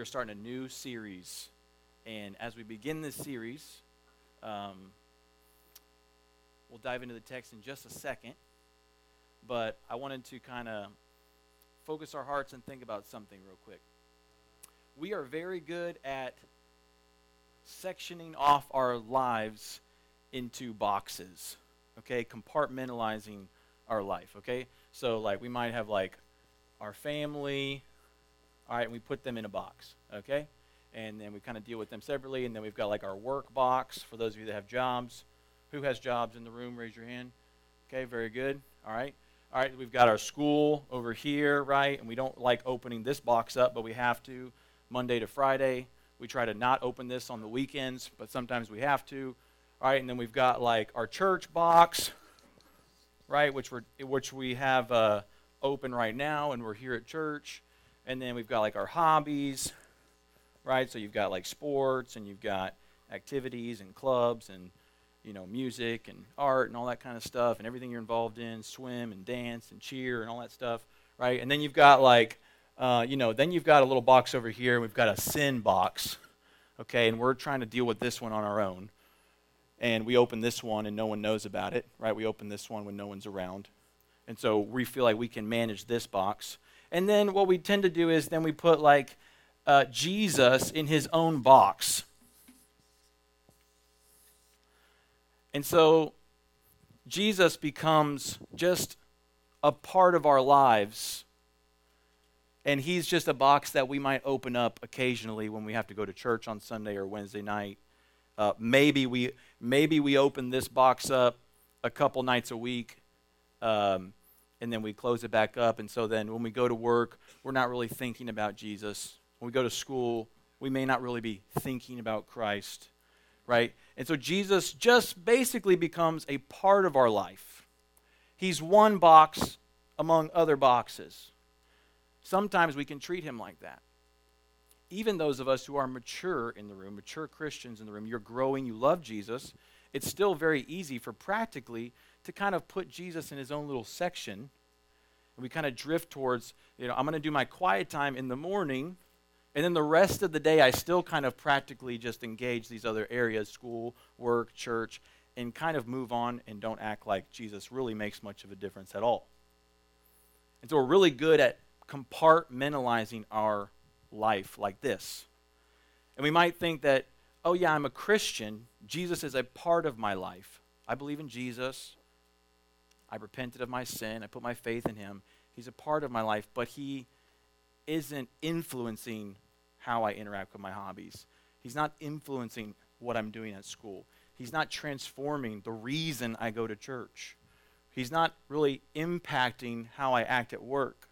we're starting a new series. And as we begin this series, um, we'll dive into the text in just a second. But I wanted to kind of focus our hearts and think about something real quick. We are very good at sectioning off our lives into boxes, okay? Compartmentalizing our life, okay? So, like, we might have, like, our family, all right, and we put them in a box, okay? And then we kind of deal with them separately. And then we've got, like, our work box for those of you that have jobs. Who has jobs in the room? Raise your hand. Okay, very good. All right. All right, we've got our school over here, right? And we don't like opening this box up, but we have to Monday to Friday. We try to not open this on the weekends, but sometimes we have to. All right, and then we've got like our church box, right, which we're which we have uh, open right now, and we're here at church. And then we've got like our hobbies, right? So you've got like sports, and you've got activities and clubs, and you know, music and art and all that kind of stuff and everything you're involved in, swim and dance and cheer and all that stuff, right? And then you've got like, uh, you know, then you've got a little box over here. We've got a sin box, okay? And we're trying to deal with this one on our own. And we open this one and no one knows about it, right? We open this one when no one's around. And so we feel like we can manage this box. And then what we tend to do is then we put like uh, Jesus in his own box And so Jesus becomes just a part of our lives. And he's just a box that we might open up occasionally when we have to go to church on Sunday or Wednesday night. Uh, maybe we maybe we open this box up a couple nights a week, um, and then we close it back up. And so then when we go to work, we're not really thinking about Jesus. When we go to school, we may not really be thinking about Christ, right? And so Jesus just basically becomes a part of our life. He's one box among other boxes. Sometimes we can treat him like that. Even those of us who are mature in the room, mature Christians in the room, you're growing, you love Jesus, it's still very easy for practically to kind of put Jesus in his own little section. And we kind of drift towards, you know, I'm going to do my quiet time in the morning and then the rest of the day, I still kind of practically just engage these other areas school, work, church and kind of move on and don't act like Jesus really makes much of a difference at all. And so we're really good at compartmentalizing our life like this. And we might think that, oh, yeah, I'm a Christian. Jesus is a part of my life. I believe in Jesus. I repented of my sin. I put my faith in him. He's a part of my life, but he isn't influencing how I interact with my hobbies. He's not influencing what I'm doing at school. He's not transforming the reason I go to church. He's not really impacting how I act at work.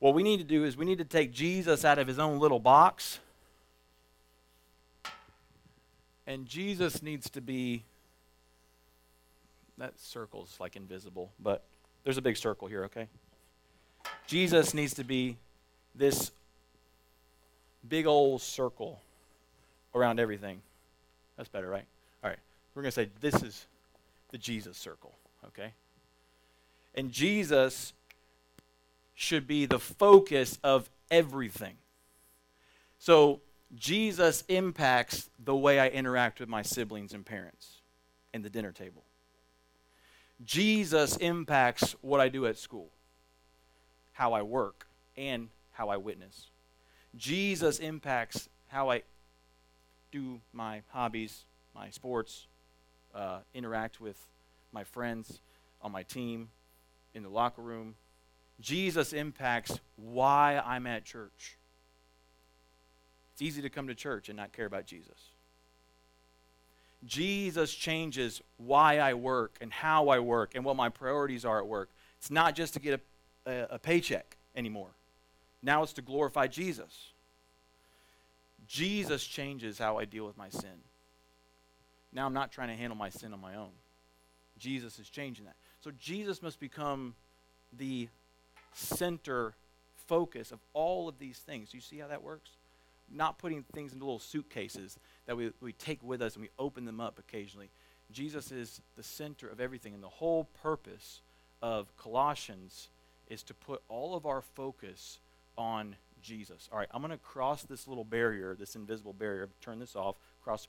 What we need to do is we need to take Jesus out of his own little box. And Jesus needs to be that circle's like invisible, but there's a big circle here, okay? Jesus needs to be this big old circle around everything. That's better, right? All right. We're going to say this is the Jesus circle, okay? And Jesus should be the focus of everything. So, Jesus impacts the way I interact with my siblings and parents and the dinner table. Jesus impacts what I do at school how I work and how I witness. Jesus impacts how I do my hobbies, my sports, uh, interact with my friends on my team, in the locker room. Jesus impacts why I'm at church. It's easy to come to church and not care about Jesus. Jesus changes why I work and how I work and what my priorities are at work. It's not just to get a a, a paycheck anymore. Now it's to glorify Jesus. Jesus changes how I deal with my sin. Now I'm not trying to handle my sin on my own. Jesus is changing that. So Jesus must become the center focus of all of these things. Do you see how that works? Not putting things into little suitcases that we, we take with us and we open them up occasionally. Jesus is the center of everything. And the whole purpose of Colossians is to put all of our focus on Jesus. All right, I'm going to cross this little barrier, this invisible barrier. Turn this off. Cross.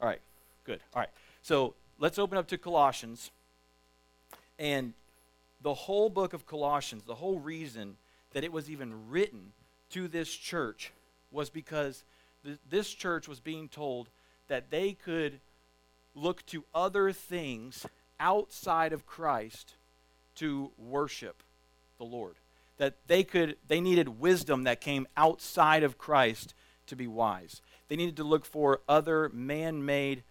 All right, good. All right, so let's open up to Colossians. And the whole book of Colossians, the whole reason that it was even written to this church was because th- this church was being told that they could look to other things outside of Christ to worship the Lord. That they could they needed wisdom that came outside of Christ to be wise. They needed to look for other man-made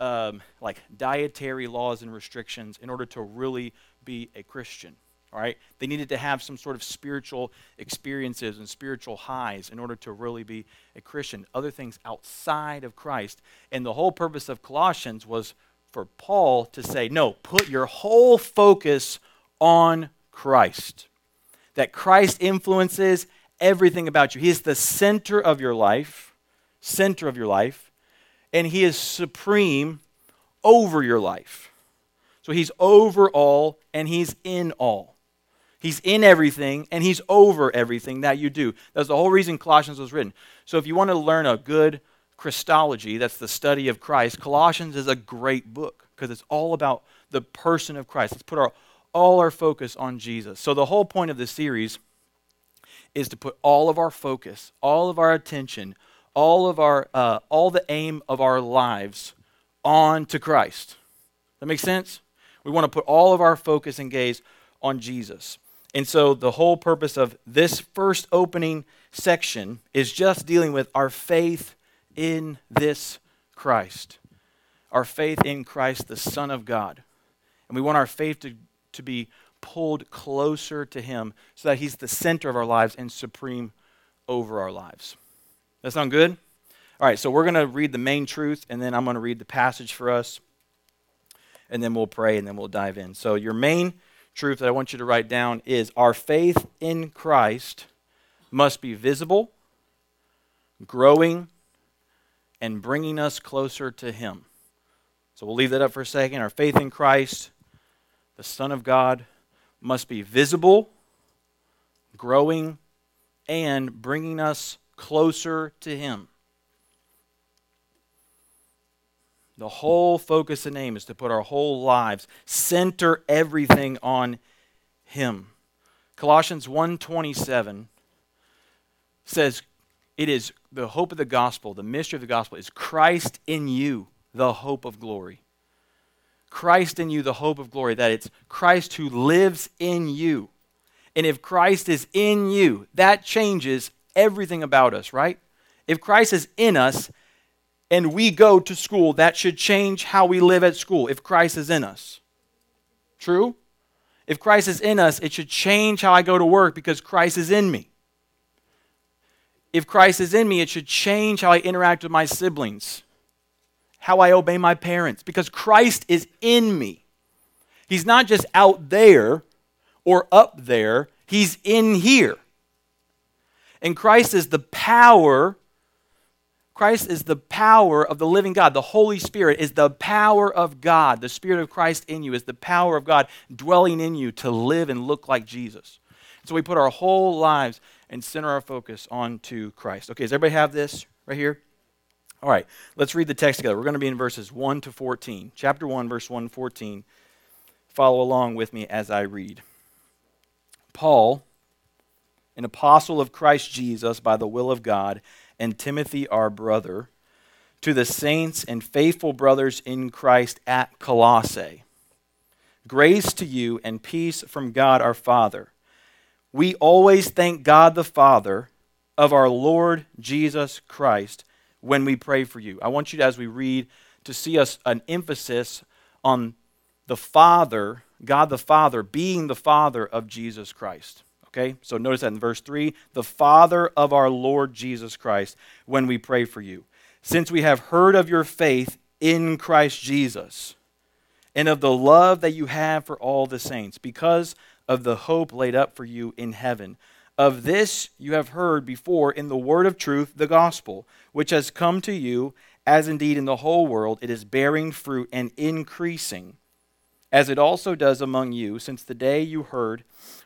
um, like dietary laws and restrictions in order to really be a Christian. All right? They needed to have some sort of spiritual experiences and spiritual highs in order to really be a Christian. Other things outside of Christ. And the whole purpose of Colossians was for Paul to say, no, put your whole focus on Christ. That Christ influences everything about you. He is the center of your life, center of your life, and He is supreme over your life. So He's over all and He's in all. He's in everything and he's over everything that you do. That's the whole reason Colossians was written. So if you want to learn a good Christology, that's the study of Christ, Colossians is a great book because it's all about the person of Christ. Let's put our, all our focus on Jesus. So the whole point of this series is to put all of our focus, all of our attention, all of our, uh, all the aim of our lives on to Christ. That makes sense? We want to put all of our focus and gaze on Jesus. And so the whole purpose of this first opening section is just dealing with our faith in this Christ. Our faith in Christ, the Son of God. And we want our faith to, to be pulled closer to Him so that He's the center of our lives and supreme over our lives. That sound good? All right, so we're going to read the main truth, and then I'm going to read the passage for us, and then we'll pray, and then we'll dive in. So, your main truth that I want you to write down is our faith in Christ must be visible, growing, and bringing us closer to Him. So we'll leave that up for a second. Our faith in Christ, the Son of God, must be visible, growing, and bringing us closer to Him. The whole focus and aim is to put our whole lives, center everything on him. Colossians 1:27 says it is the hope of the gospel, the mystery of the gospel is Christ in you, the hope of glory. Christ in you, the hope of glory, that it's Christ who lives in you. And if Christ is in you, that changes everything about us, right? If Christ is in us, and we go to school, that should change how we live at school if Christ is in us. True? If Christ is in us, it should change how I go to work because Christ is in me. If Christ is in me, it should change how I interact with my siblings, how I obey my parents, because Christ is in me. He's not just out there or up there, He's in here. And Christ is the power Christ is the power of the living God. The Holy Spirit is the power of God. The Spirit of Christ in you is the power of God dwelling in you to live and look like Jesus. So we put our whole lives and center our focus onto Christ. Okay, does everybody have this right here? All right, let's read the text together. We're going to be in verses 1 to 14. Chapter 1, verse 1 to 14. Follow along with me as I read. Paul, an apostle of Christ Jesus by the will of God, and Timothy, our brother, to the saints and faithful brothers in Christ at Colossae. Grace to you and peace from God our Father. We always thank God the Father of our Lord Jesus Christ when we pray for you. I want you, to, as we read, to see us an emphasis on the Father, God the Father, being the Father of Jesus Christ. Okay? So notice that in verse 3 the Father of our Lord Jesus Christ, when we pray for you. Since we have heard of your faith in Christ Jesus and of the love that you have for all the saints, because of the hope laid up for you in heaven. Of this you have heard before in the word of truth, the gospel, which has come to you, as indeed in the whole world it is bearing fruit and increasing as it also does among you, since the day you heard,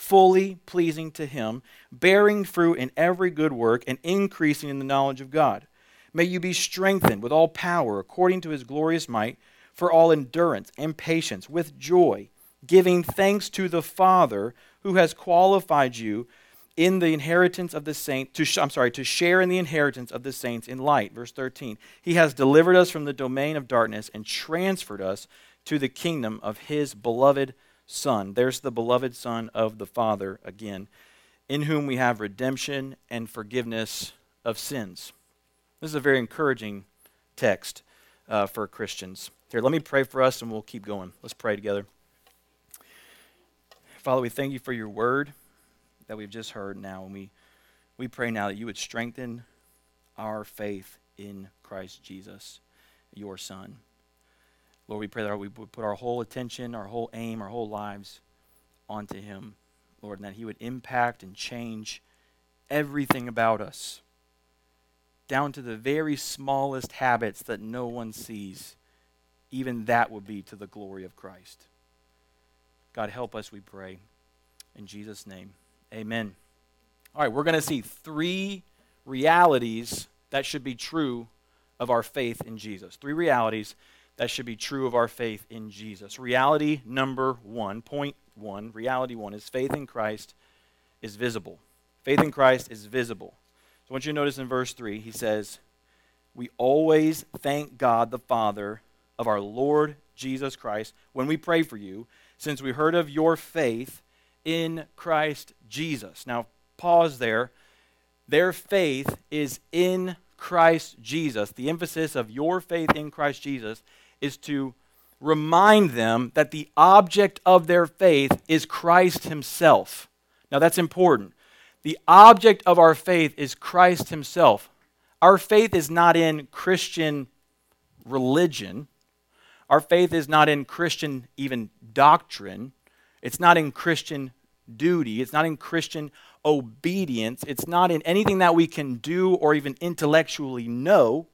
fully pleasing to him, bearing fruit in every good work and increasing in the knowledge of God. May you be strengthened with all power according to his glorious might for all endurance and patience with joy, giving thanks to the Father who has qualified you in the inheritance of the saints to I'm sorry to share in the inheritance of the saints in light verse 13 he has delivered us from the domain of darkness and transferred us to the kingdom of his beloved son there's the beloved son of the father again in whom we have redemption and forgiveness of sins this is a very encouraging text uh, for christians here let me pray for us and we'll keep going let's pray together father we thank you for your word that we've just heard now. And we, we pray now that you would strengthen our faith in Christ Jesus, your Son. Lord, we pray that we would put our whole attention, our whole aim, our whole lives onto Him, Lord, and that He would impact and change everything about us, down to the very smallest habits that no one sees. Even that would be to the glory of Christ. God, help us, we pray. In Jesus' name. Amen. All right, we're going to see three realities that should be true of our faith in Jesus. Three realities that should be true of our faith in Jesus. Reality number one, point one, reality one is faith in Christ is visible. Faith in Christ is visible. So I want you to notice in verse 3, he says, We always thank God the Father of our Lord Jesus Christ when we pray for you, since we heard of your faith in Christ Jesus. Now, pause there. Their faith is in Christ Jesus. The emphasis of your faith in Christ Jesus is to remind them that the object of their faith is Christ Himself. Now, that's important. The object of our faith is Christ Himself. Our faith is not in Christian religion. Our faith is not in Christian even doctrine. It's not in Christian duty. It's not in Christian obedience. It's not in anything that we can do or even intellectually know.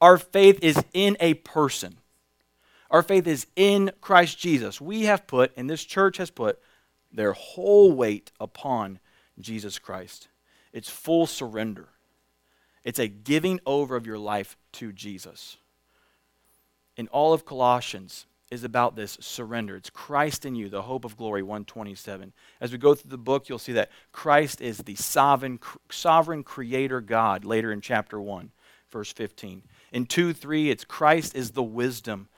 Our faith is in a person. Our faith is in Christ Jesus. We have put, and this church has put, their whole weight upon Jesus Christ. It's full surrender, it's a giving over of your life to Jesus. In all of Colossians, is about this surrender. It's Christ in you, the hope of glory, 127. As we go through the book, you'll see that Christ is the sovereign, sovereign creator God, later in chapter 1, verse 15. In 2 3, it's Christ is the wisdom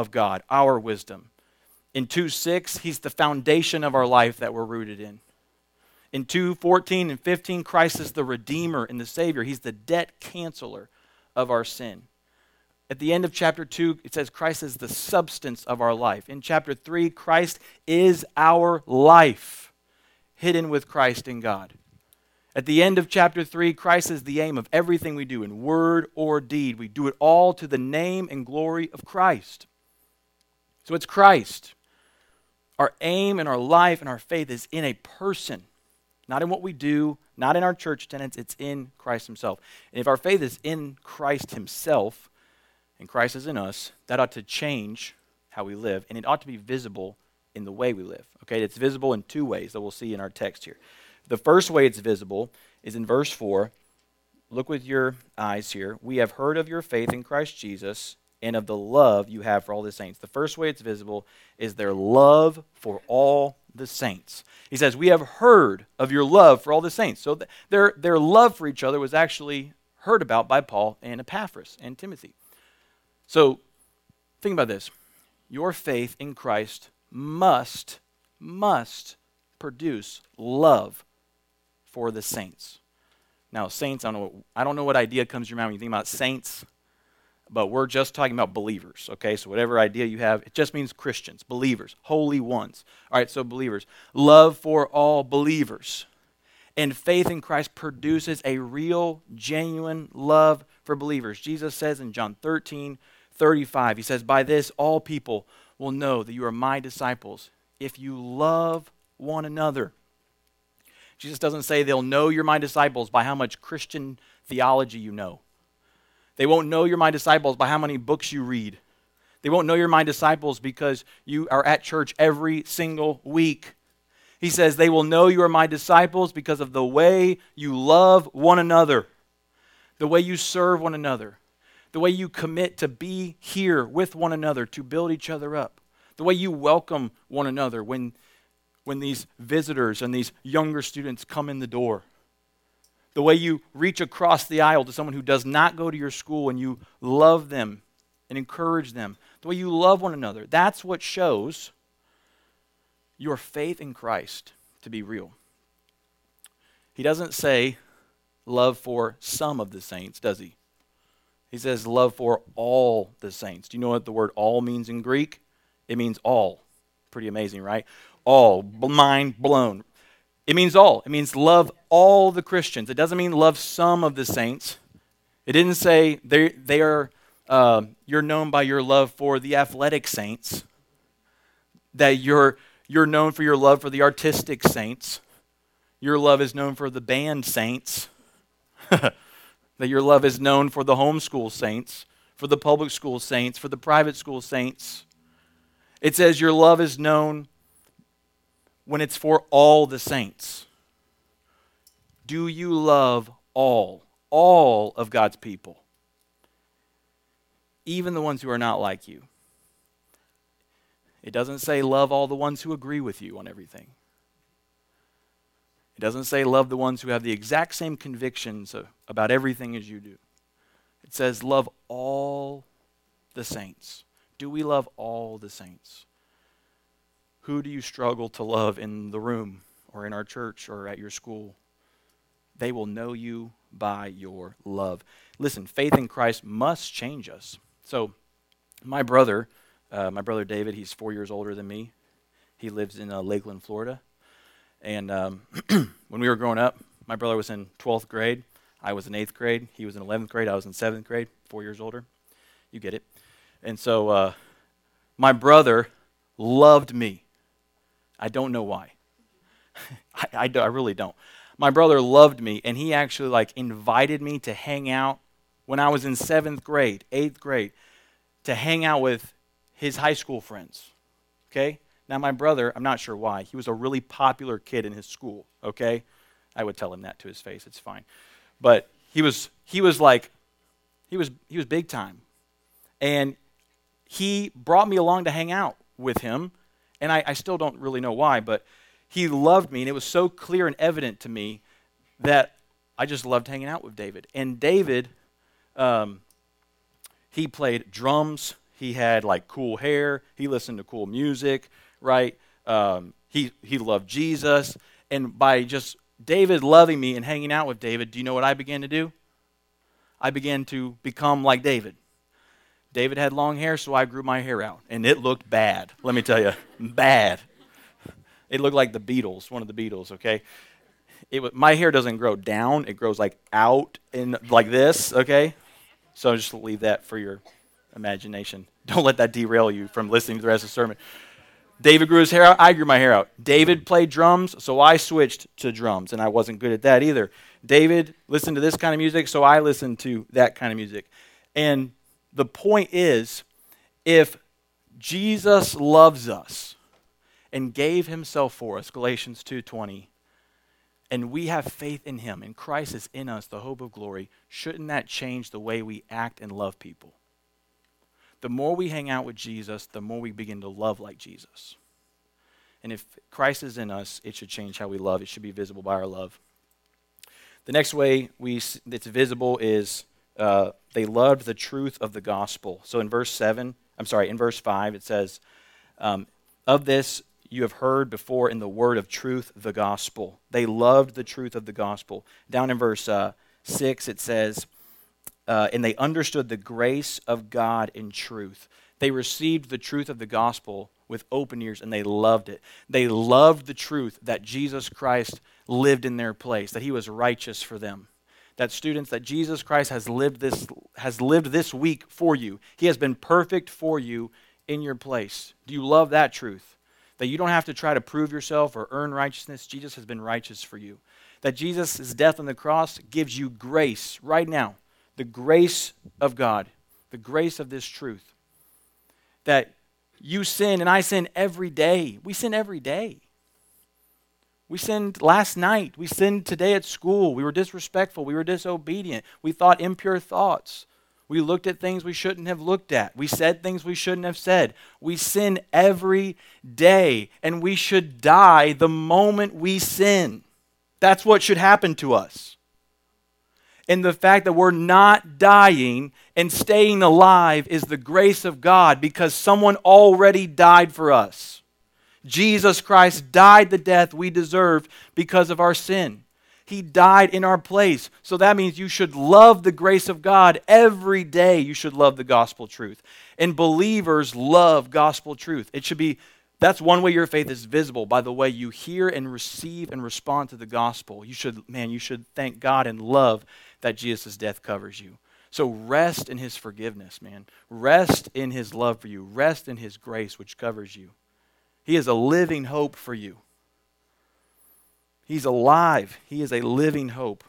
of God, our wisdom. In 2 6, he's the foundation of our life that we're rooted in. In 2 14 and 15, Christ is the Redeemer and the Savior. He's the debt canceller of our sin. At the end of chapter 2, it says Christ is the substance of our life. In chapter 3, Christ is our life, hidden with Christ in God. At the end of chapter 3, Christ is the aim of everything we do in word or deed. We do it all to the name and glory of Christ. So it's Christ. Our aim and our life and our faith is in a person, not in what we do, not in our church attendance, it's in Christ Himself. And if our faith is in Christ Himself, and Christ is in us, that ought to change how we live, and it ought to be visible in the way we live. Okay, it's visible in two ways that we'll see in our text here. The first way it's visible is in verse 4. Look with your eyes here. We have heard of your faith in Christ Jesus and of the love you have for all the saints. The first way it's visible is their love for all the saints. He says, We have heard of your love for all the saints. So th- their, their love for each other was actually heard about by Paul and Epaphras and Timothy. So think about this. Your faith in Christ must, must produce love for the saints. Now, saints, I don't know, I don't know what idea comes to your mind when you think about saints, but we're just talking about believers, okay? So whatever idea you have, it just means Christians, believers, holy ones. All right, so believers. Love for all believers. And faith in Christ produces a real, genuine love for believers. Jesus says in John 13, 35, he says, By this all people will know that you are my disciples if you love one another. Jesus doesn't say they'll know you're my disciples by how much Christian theology you know. They won't know you're my disciples by how many books you read. They won't know you're my disciples because you are at church every single week. He says, They will know you are my disciples because of the way you love one another, the way you serve one another, the way you commit to be here with one another, to build each other up, the way you welcome one another when, when these visitors and these younger students come in the door the way you reach across the aisle to someone who does not go to your school and you love them and encourage them, the way you love one another. That's what shows your faith in Christ to be real. He doesn't say love for some of the saints, does he? He says love for all the saints. Do you know what the word all means in Greek? It means all. Pretty amazing, right? All, mind blown. It means all. It means love all the Christians. It doesn't mean love some of the saints. It didn't say they, they are, uh, you're known by your love for the athletic saints, that you're, you're known for your love for the artistic saints, your love is known for the band saints, that your love is known for the homeschool saints, for the public school saints, for the private school saints. It says your love is known when it's for all the saints? Do you love all, all of God's people? Even the ones who are not like you. It doesn't say love all the ones who agree with you on everything. It doesn't say love the ones who have the exact same convictions about everything as you do. It says love all the saints. Do we love all the saints? Who do you struggle to love in the room or in our church or at your school? They will know you by your love. Listen, faith in Christ must change us. So, my brother, uh, my brother David, he's four years older than me. He lives in uh, Lakeland, Florida. And um, when we were growing up, my brother was in 12th grade. I was in 8th grade. He was in 11th grade. I was in 7th grade, four years older. You get it. And so uh, my brother loved me. I don't know why. I, I, I really don't. My brother loved me, and he actually like invited me to hang out when I was in seventh grade, eighth grade, to hang out with his high school friends. Okay? Now, my brother, I'm not sure why, he was a really popular kid in his school. Okay? I would tell him that to his face. It's fine. But he was, he was like, he was, he was big time. And he brought me along to hang out with him and I, I still don't really know why, but he loved me, and it was so clear and evident to me that I just loved hanging out with David. And David, um, he played drums. He had like cool hair. He listened to cool music, right? Um, he he loved Jesus, and by just David loving me and hanging out with David, do you know what I began to do? I began to become like David. David had long hair, so I grew my hair out. And it looked bad, let me tell you. bad. It looked like the Beatles, one of the Beatles, okay? It, was, my hair doesn't grow down, it grows like out in like this, okay? So just leave that for your imagination. Don't let that derail you from listening to the rest of the sermon. David grew his hair out, I grew my hair out. David played drums, so I switched to drums, and I wasn't good at that either. David listened to this kind of music, so I listened to that kind of music. And the point is if Jesus loves us and gave himself for us, Galatians 2:20, and we have faith in him and Christ is in us, the hope of glory, shouldn't that change the way we act and love people? The more we hang out with Jesus, the more we begin to love like Jesus. And if Christ is in us, it should change how we love. It should be visible by our love. The next way we, it's visible is uh, they loved the truth of the gospel. So in verse 7, I'm sorry, in verse 5, it says, um, Of this you have heard before in the word of truth, the gospel. They loved the truth of the gospel. Down in verse uh, 6, it says, uh, and they understood the grace of God in truth. They received the truth of the gospel with open ears and they loved it. They loved the truth that Jesus Christ lived in their place, that he was righteous for them. That students that Jesus Christ has lived this has lived this week for you. He has been perfect for you in your place. Do you love that truth? That you don't have to try to prove yourself or earn righteousness. Jesus has been righteous for you. That Jesus' death on the cross gives you grace right now. The grace of God, the grace of this truth. That you sin and I sin every day. We sin every day. We sinned last night. We sinned today at school. We were disrespectful. We were disobedient. We thought impure thoughts. We looked at things we shouldn't have looked at. We said things we shouldn't have said. We sin every day, and we should die the moment we sin. That's what should happen to us. And the fact that we're not dying and staying alive is the grace of God because someone already died for us. Jesus Christ died the death we deserved because of our sin. He died in our place. So that means you should love the grace of God every day. You should love the gospel truth. And believers love gospel truth. It should be that's one way your faith is visible by the way you hear and receive and respond to the gospel. You should man, you should thank God and love that Jesus' death covers you. So rest in his forgiveness, man. Rest in his love for you. Rest in his grace which covers you. He is a living hope for you. He's alive. He is a living hope.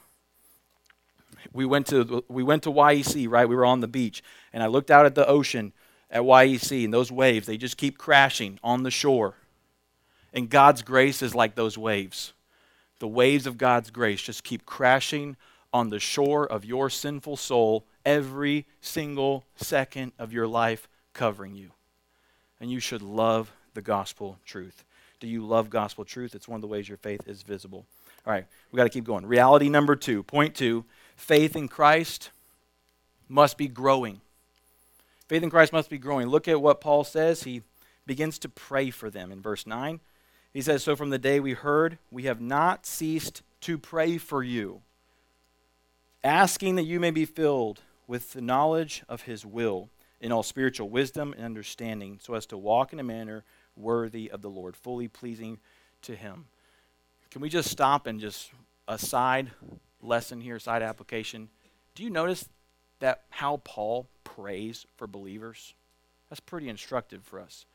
We went to we went to YEC, right? We were on the beach, and I looked out at the ocean at YEC, and those waves, they just keep crashing on the shore. And God's grace is like those waves. The waves of God's grace just keep crashing on the shore of your sinful soul every single second of your life, covering you. And you should love the gospel truth. Do you love gospel truth? It's one of the ways your faith is visible. All right, we got to keep going. Reality number two, point two faith in Christ must be growing. Faith in Christ must be growing. Look at what Paul says. He begins to pray for them in verse 9. He says, So from the day we heard, we have not ceased to pray for you, asking that you may be filled with the knowledge of his will in all spiritual wisdom and understanding, so as to walk in a manner worthy of the Lord, fully pleasing to Him. Can we just stop and just a side lesson here, side application? Do you notice that how Paul prays for believers? That's pretty instructive for us.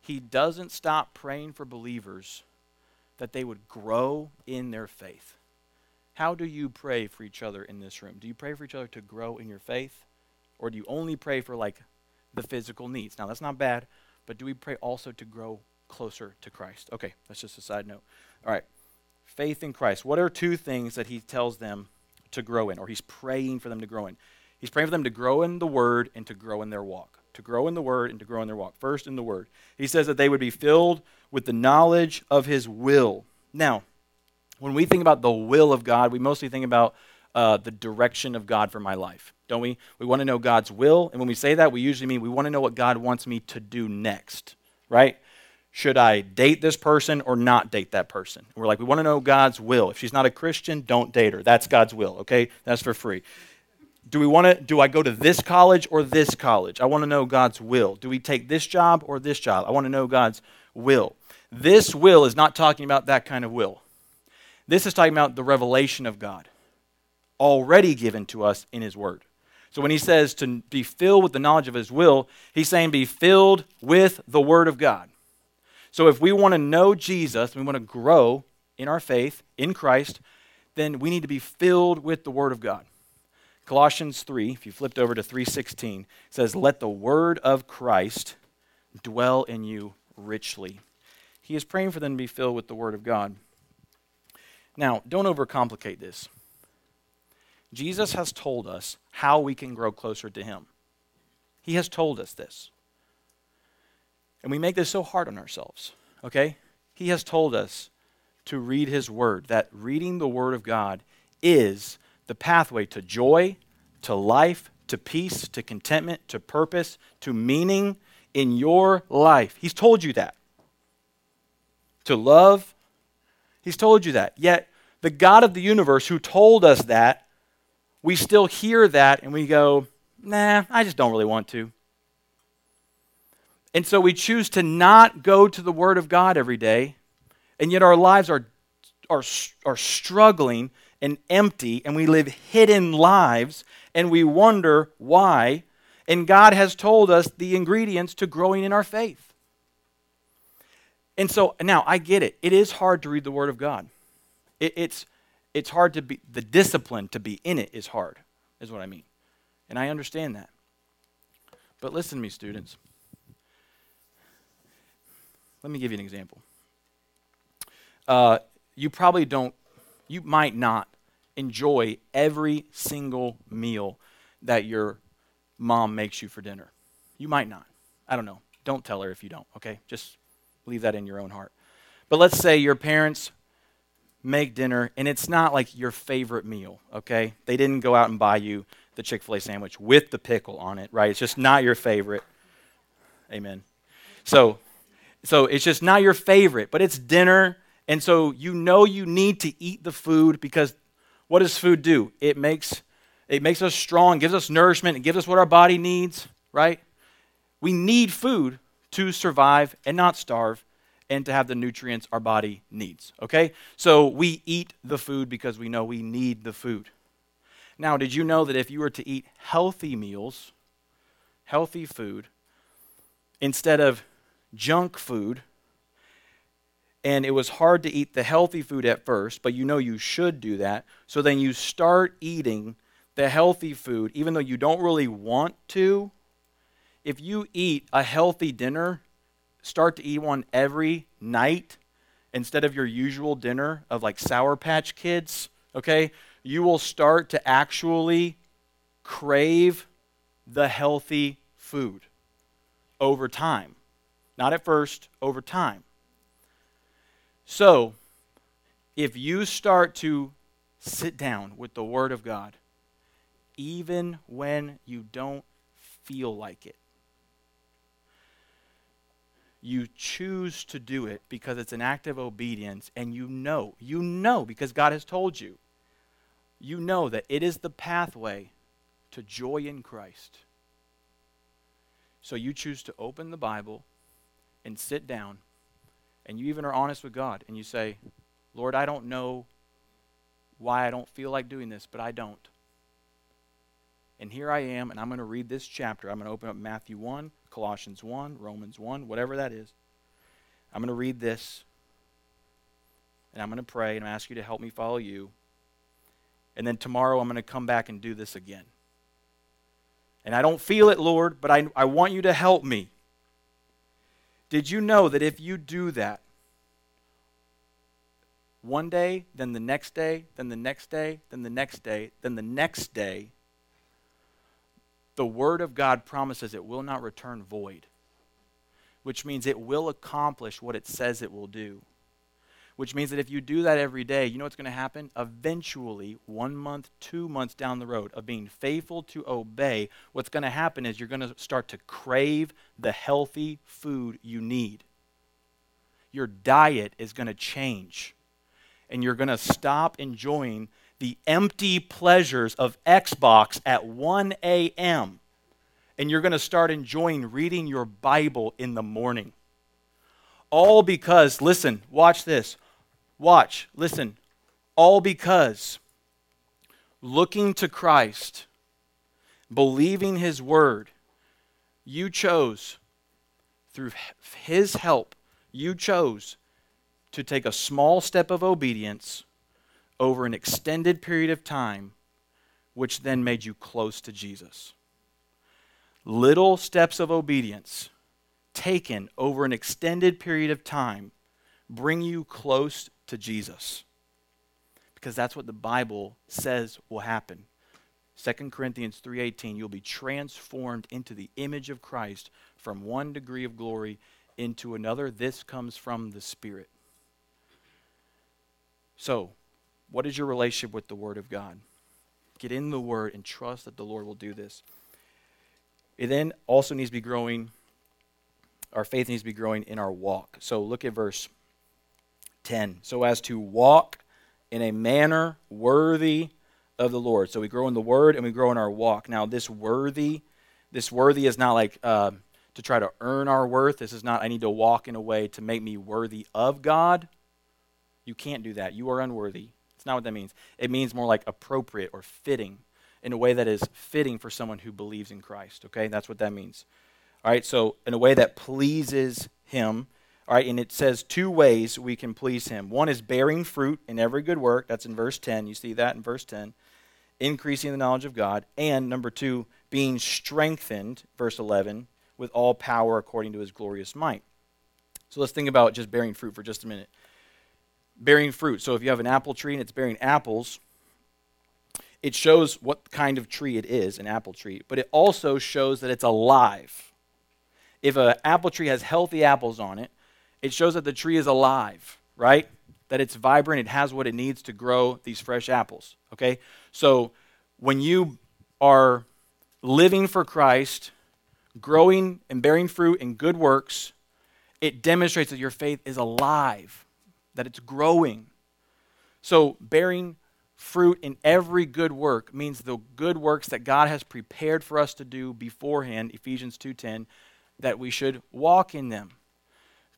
He doesn't stop praying for believers that they would grow in their faith. How do you pray for each other in this room? Do you pray for each other to grow in your faith? Or do you only pray for like the physical needs? Now, that's not bad, but do we pray also to grow closer to Christ? Okay, that's just a side note. All right, faith in Christ. What are two things that he tells them to grow in, or he's praying for them to grow in? He's praying for them to grow in the Word and to grow in their walk. To grow in the Word and to grow in their walk. First, in the Word. He says that they would be filled with the knowledge of His will. Now, when we think about the will of God, we mostly think about uh, the direction of God for my life don't we? We want to know God's will. And when we say that, we usually mean we want to know what God wants me to do next, right? Should I date this person or not date that person? we're like, we want to know God's will. If she's not a Christian, don't date her. That's God's will, okay? That's for free. Do we want to do I go to this college or this college? I want to know God's will. Do we take this job or this job? I want to know God's will. This will is not talking about that kind of will. This is talking about the revelation of God already given to us in his word. So when he says to be filled with the knowledge of his will, he's saying be filled with the word of God. So if we want to know Jesus, we want to grow in our faith in Christ, then we need to be filled with the word of God. Colossians 3, if you flipped over to 3:16, says let the word of Christ dwell in you richly. He is praying for them to be filled with the word of God. Now, don't overcomplicate this. Jesus has told us how we can grow closer to Him. He has told us this. And we make this so hard on ourselves, okay? He has told us to read His Word, that reading the Word of God is the pathway to joy, to life, to peace, to contentment, to purpose, to meaning in your life. He's told you that. To love, He's told you that. Yet, the God of the universe who told us that we still hear that and we go, nah, I just don't really want to. And so we choose to not go to the Word of God every day, and yet our lives are, are, are struggling and empty, and we live hidden lives, and we wonder why. And God has told us the ingredients to growing in our faith. And so now I get it. It is hard to read the Word of God. It, it's, it's hard to be, the discipline to be in it is hard, is what I mean. And I understand that. But listen to me, students. Let me give you an example. Uh, you probably don't, you might not enjoy every single meal that your mom makes you for dinner. You might not. I don't know. Don't tell her if you don't, okay? Just leave that in your own heart. But let's say your parents make dinner and it's not like your favorite meal, okay? They didn't go out and buy you the Chick fil A sandwich with the pickle on it, right? It's just not your favorite. Amen. So, so it's just not your favorite, but it's dinner. And so you know you need to eat the food because what does food do? It makes, it makes us strong, gives us nourishment, it gives us what our body needs, right? We need food to survive and not starve and to have the nutrients our body needs. Okay? So we eat the food because we know we need the food. Now, did you know that if you were to eat healthy meals, healthy food, instead of junk food, and it was hard to eat the healthy food at first, but you know you should do that, so then you start eating the healthy food, even though you don't really want to. If you eat a healthy dinner, start to eat one every night instead of your usual dinner of like Sour Patch Kids, okay? you will start to actually crave the healthy food over time. Not at first, over time. So, if you start to sit down with the Word of God, even when you don't feel like it, you choose to do it because it's an act of obedience, and you know, you know because God has told you you know that it is the pathway to joy in Christ. So you choose to open the Bible and sit down, and you even are honest with God, and you say, Lord, I don't know why I don't feel like doing this, but I don't. And here I am, and I'm going to read this chapter. I'm going to open up Matthew 1, Colossians 1, Romans 1, whatever that is. I'm going to read this, and I'm going to pray, and ask you to help me follow you and then tomorrow I'm going to come back and do this again. And I don't feel it, Lord, but I, I want you to help me. Did you know that if you do that, one day, then the next day, then the next day, then the next day, then the next day, the Word of God promises it will not return void, which means it will accomplish what it says it will do which means that if you do that every day, you know what's going to happen? Eventually, one month, two months down the road of being faithful to obey, what's going to happen is you're going to start to crave the healthy food you need. Your diet is going to change, and you're going to stop enjoying the empty pleasures of Xbox at 1 a.m., and you're going to start enjoying reading your Bible in the morning. All because, listen, watch this Watch, listen. All because looking to Christ, believing His word, you chose, through His help, you chose to take a small step of obedience over an extended period of time, which then made you close to Jesus. Little steps of obedience taken over an extended period of time bring you close to Jesus. Because that's what the Bible says will happen. 2 Corinthians 3:18 you'll be transformed into the image of Christ from one degree of glory into another this comes from the spirit. So, what is your relationship with the word of God? Get in the word and trust that the Lord will do this. It then also needs to be growing our faith needs to be growing in our walk. So look at verse 10 so as to walk in a manner worthy of the Lord. So we grow in the word and we grow in our walk. Now, this worthy, this worthy is not like uh, to try to earn our worth. This is not, I need to walk in a way to make me worthy of God. You can't do that. You are unworthy. Not what that means. It means more like appropriate or fitting in a way that is fitting for someone who believes in Christ. Okay? That's what that means. All right? So, in a way that pleases Him. All right? And it says two ways we can please Him. One is bearing fruit in every good work. That's in verse 10. You see that in verse 10. Increasing the knowledge of God. And number two, being strengthened, verse 11, with all power according to His glorious might. So, let's think about just bearing fruit for just a minute. Bearing fruit. So, if you have an apple tree and it's bearing apples, it shows what kind of tree it is, an apple tree, but it also shows that it's alive. If an apple tree has healthy apples on it, it shows that the tree is alive, right? That it's vibrant, it has what it needs to grow these fresh apples, okay? So when you are living for Christ, growing and bearing fruit in good works, it demonstrates that your faith is alive, that it's growing. So bearing fruit in every good work means the good works that God has prepared for us to do beforehand, Ephesians 2:10, that we should walk in them.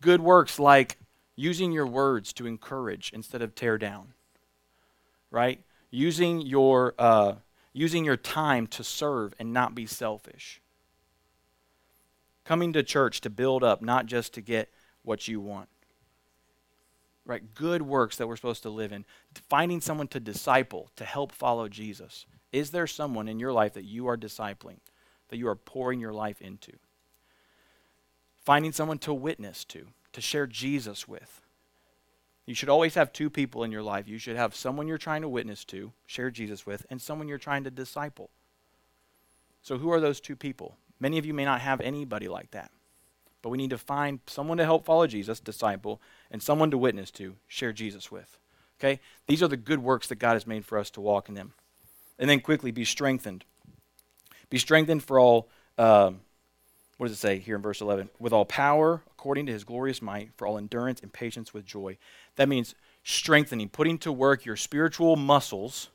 Good works like using your words to encourage instead of tear down. Right? Using your uh, using your time to serve and not be selfish. Coming to church to build up, not just to get what you want right? Good works that we're supposed to live in. Finding someone to disciple, to help follow Jesus. Is there someone in your life that you are discipling, that you are pouring your life into? Finding someone to witness to, to share Jesus with. You should always have two people in your life. You should have someone you're trying to witness to, share Jesus with, and someone you're trying to disciple. So, who are those two people? Many of you may not have anybody like that. But we need to find someone to help follow Jesus, disciple, and someone to witness to, share Jesus with. Okay? These are the good works that God has made for us to walk in them. And then quickly, be strengthened. Be strengthened for all, uh, what does it say here in verse 11? With all power, according to his glorious might, for all endurance and patience with joy. That means strengthening, putting to work your spiritual muscles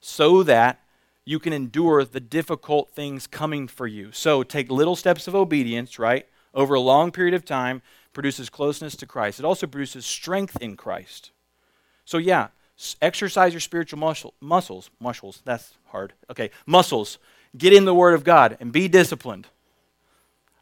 so that you can endure the difficult things coming for you. So take little steps of obedience, right? Over a long period of time produces closeness to Christ. It also produces strength in Christ. So, yeah, exercise your spiritual muscle, muscles. Muscles, that's hard. Okay, muscles. Get in the Word of God and be disciplined.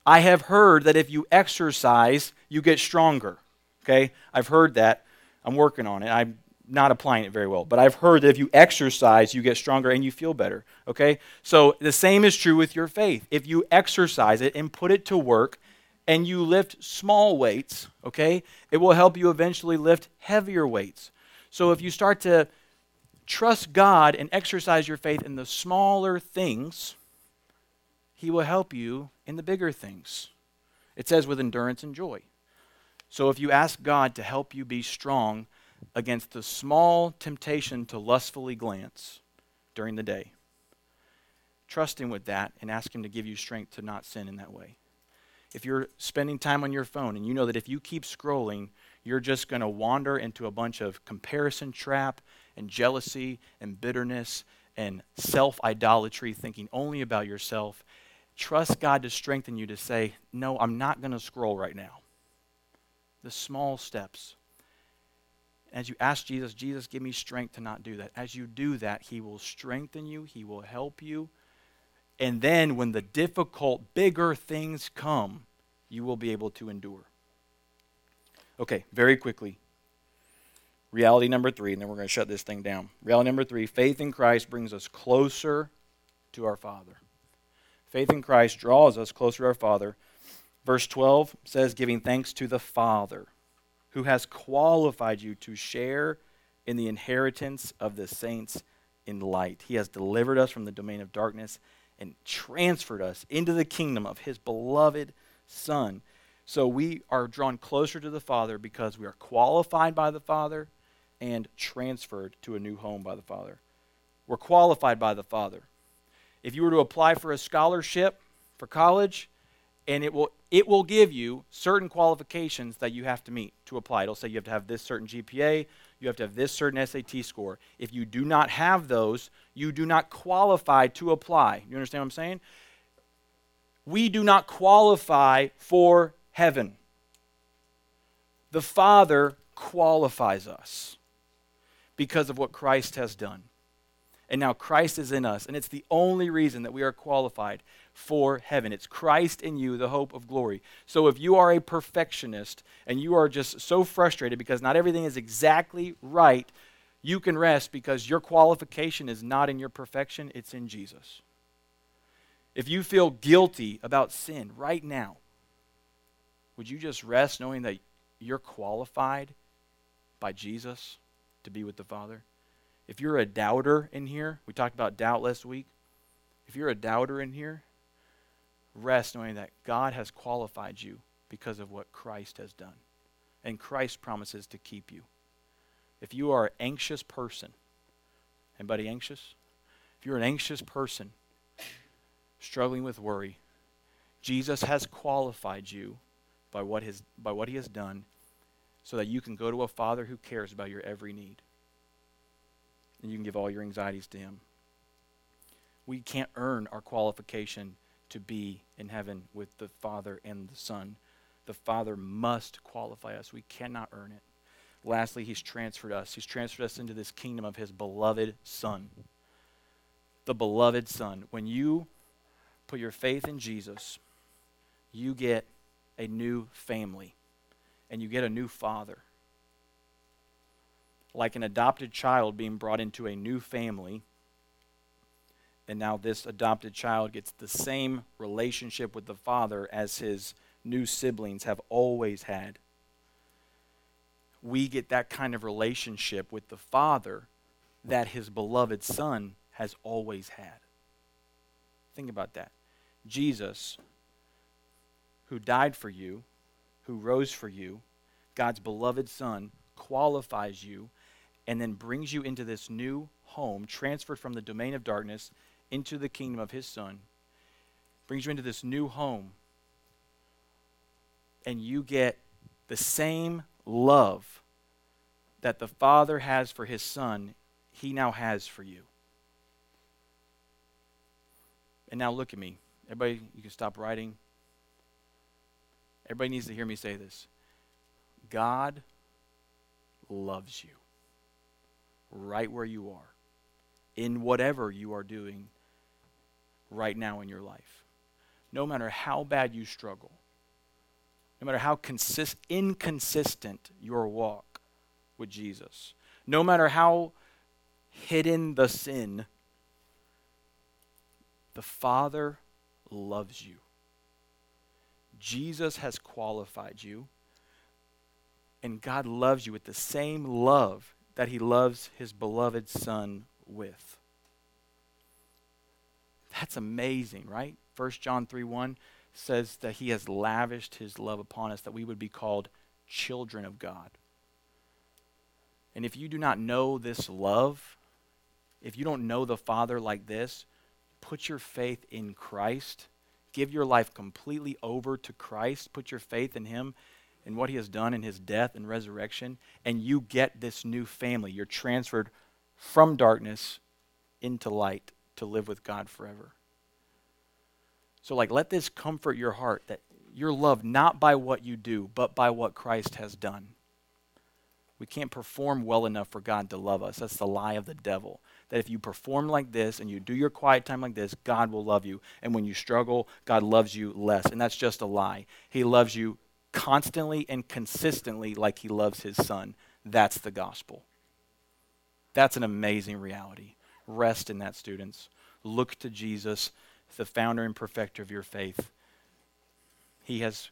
I have heard that if you exercise, you get stronger. Okay, I've heard that. I'm working on it. I'm not applying it very well, but I've heard that if you exercise, you get stronger and you feel better. Okay, so the same is true with your faith. If you exercise it and put it to work, and you lift small weights, okay, it will help you eventually lift heavier weights. So if you start to trust God and exercise your faith in the smaller things, He will help you in the bigger things. It says with endurance and joy. So if you ask God to help you be strong against the small temptation to lustfully glance during the day, trust Him with that and ask Him to give you strength to not sin in that way if you're spending time on your phone and you know that if you keep scrolling, you're just going to wander into a bunch of comparison trap and jealousy and bitterness and self idolatry, thinking only about yourself. Trust God to strengthen you to say, No, I'm not going to scroll right now. The small steps. As you ask Jesus, Jesus, give me strength to not do that. As you do that, He will strengthen you, He will help you. And then when the difficult, bigger things come, you will be able to endure. Okay, very quickly. Reality number three, and then we're going to shut this thing down. Reality number three faith in Christ brings us closer to our Father. Faith in Christ draws us closer to our Father. Verse 12 says, giving thanks to the Father who has qualified you to share in the inheritance of the saints in light. He has delivered us from the domain of darkness and transferred us into the kingdom of his beloved Son. So we are drawn closer to the Father because we are qualified by the Father and transferred to a new home by the Father. We're qualified by the Father. If you were to apply for a scholarship for college, and it will it will give you certain qualifications that you have to meet to apply. It'll say you have to have this certain GPA, You have to have this certain SAT score. If you do not have those, you do not qualify to apply. You understand what I'm saying? We do not qualify for heaven. The Father qualifies us because of what Christ has done. And now Christ is in us, and it's the only reason that we are qualified for heaven. It's Christ in you, the hope of glory. So if you are a perfectionist and you are just so frustrated because not everything is exactly right, you can rest because your qualification is not in your perfection, it's in Jesus. If you feel guilty about sin right now, would you just rest knowing that you're qualified by Jesus to be with the Father? If you're a doubter in here, we talked about doubt last week. If you're a doubter in here, rest knowing that God has qualified you because of what Christ has done. And Christ promises to keep you. If you are an anxious person, anybody anxious? If you're an anxious person struggling with worry, Jesus has qualified you by what, his, by what he has done so that you can go to a Father who cares about your every need. And you can give all your anxieties to him. We can't earn our qualification to be in heaven with the Father and the Son. The Father must qualify us. We cannot earn it. Lastly, He's transferred us. He's transferred us into this kingdom of His beloved Son. The beloved Son. When you put your faith in Jesus, you get a new family and you get a new father. Like an adopted child being brought into a new family and now this adopted child gets the same relationship with the father as his new siblings have always had. We get that kind of relationship with the father that his beloved son has always had. Think about that. Jesus, who died for you, who rose for you, God's beloved son, qualifies you and then brings you into this new home, transferred from the domain of darkness into the kingdom of his son, brings you into this new home, and you get the same love that the Father has for his son, he now has for you. And now look at me. Everybody, you can stop writing. Everybody needs to hear me say this. God loves you right where you are, in whatever you are doing right now in your life. No matter how bad you struggle, no matter how consist- inconsistent your walk with Jesus, no matter how hidden the sin, the Father loves you. Jesus has qualified you, and God loves you with the same love that He loves His beloved Son with. That's amazing, right? 1 John 3 1 says that he has lavished his love upon us, that we would be called children of God. And if you do not know this love, if you don't know the Father like this, put your faith in Christ. Give your life completely over to Christ. Put your faith in Him and what He has done in His death and resurrection, and you get this new family. You're transferred from darkness into light to live with God forever. So, like, let this comfort your heart that you're loved not by what you do, but by what Christ has done. We can't perform well enough for God to love us. That's the lie of the devil. That if you perform like this and you do your quiet time like this, God will love you. And when you struggle, God loves you less. And that's just a lie. He loves you constantly and consistently like he loves his son. That's the gospel. That's an amazing reality. Rest in that, students. Look to Jesus, the founder and perfecter of your faith. He has,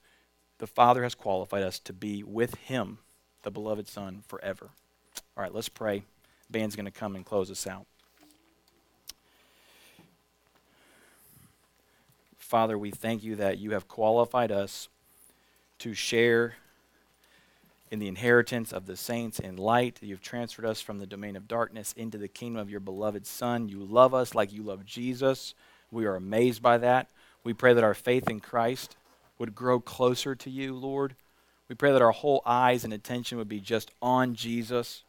the Father has qualified us to be with Him, the beloved Son, forever. All right, let's pray. Band's going to come and close us out. Father, we thank you that you have qualified us to share in the inheritance of the saints in light. You've transferred us from the domain of darkness into the kingdom of your beloved Son. You love us like you love Jesus. We are amazed by that. We pray that our faith in Christ would grow closer to you, Lord. We pray that our whole eyes and attention would be just on Jesus.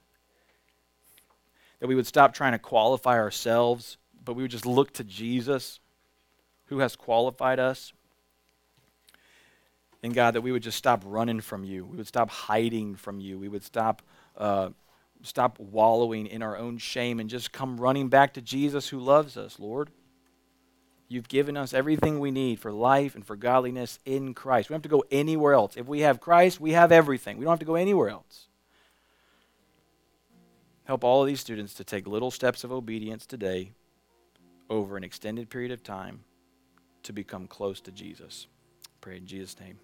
that we would stop trying to qualify ourselves, but we would just look to Jesus who has qualified us. And God, that we would just stop running from you. We would stop hiding from you. We would stop, uh, stop wallowing in our own shame and just come running back to Jesus who loves us, Lord. You've given us everything we need for life and for godliness in Christ. We don't have to go anywhere else. If we have Christ, we have everything. We don't have to go anywhere else. Help all of these students to take little steps of obedience today over an extended period of time to become close to Jesus. Pray in Jesus' name.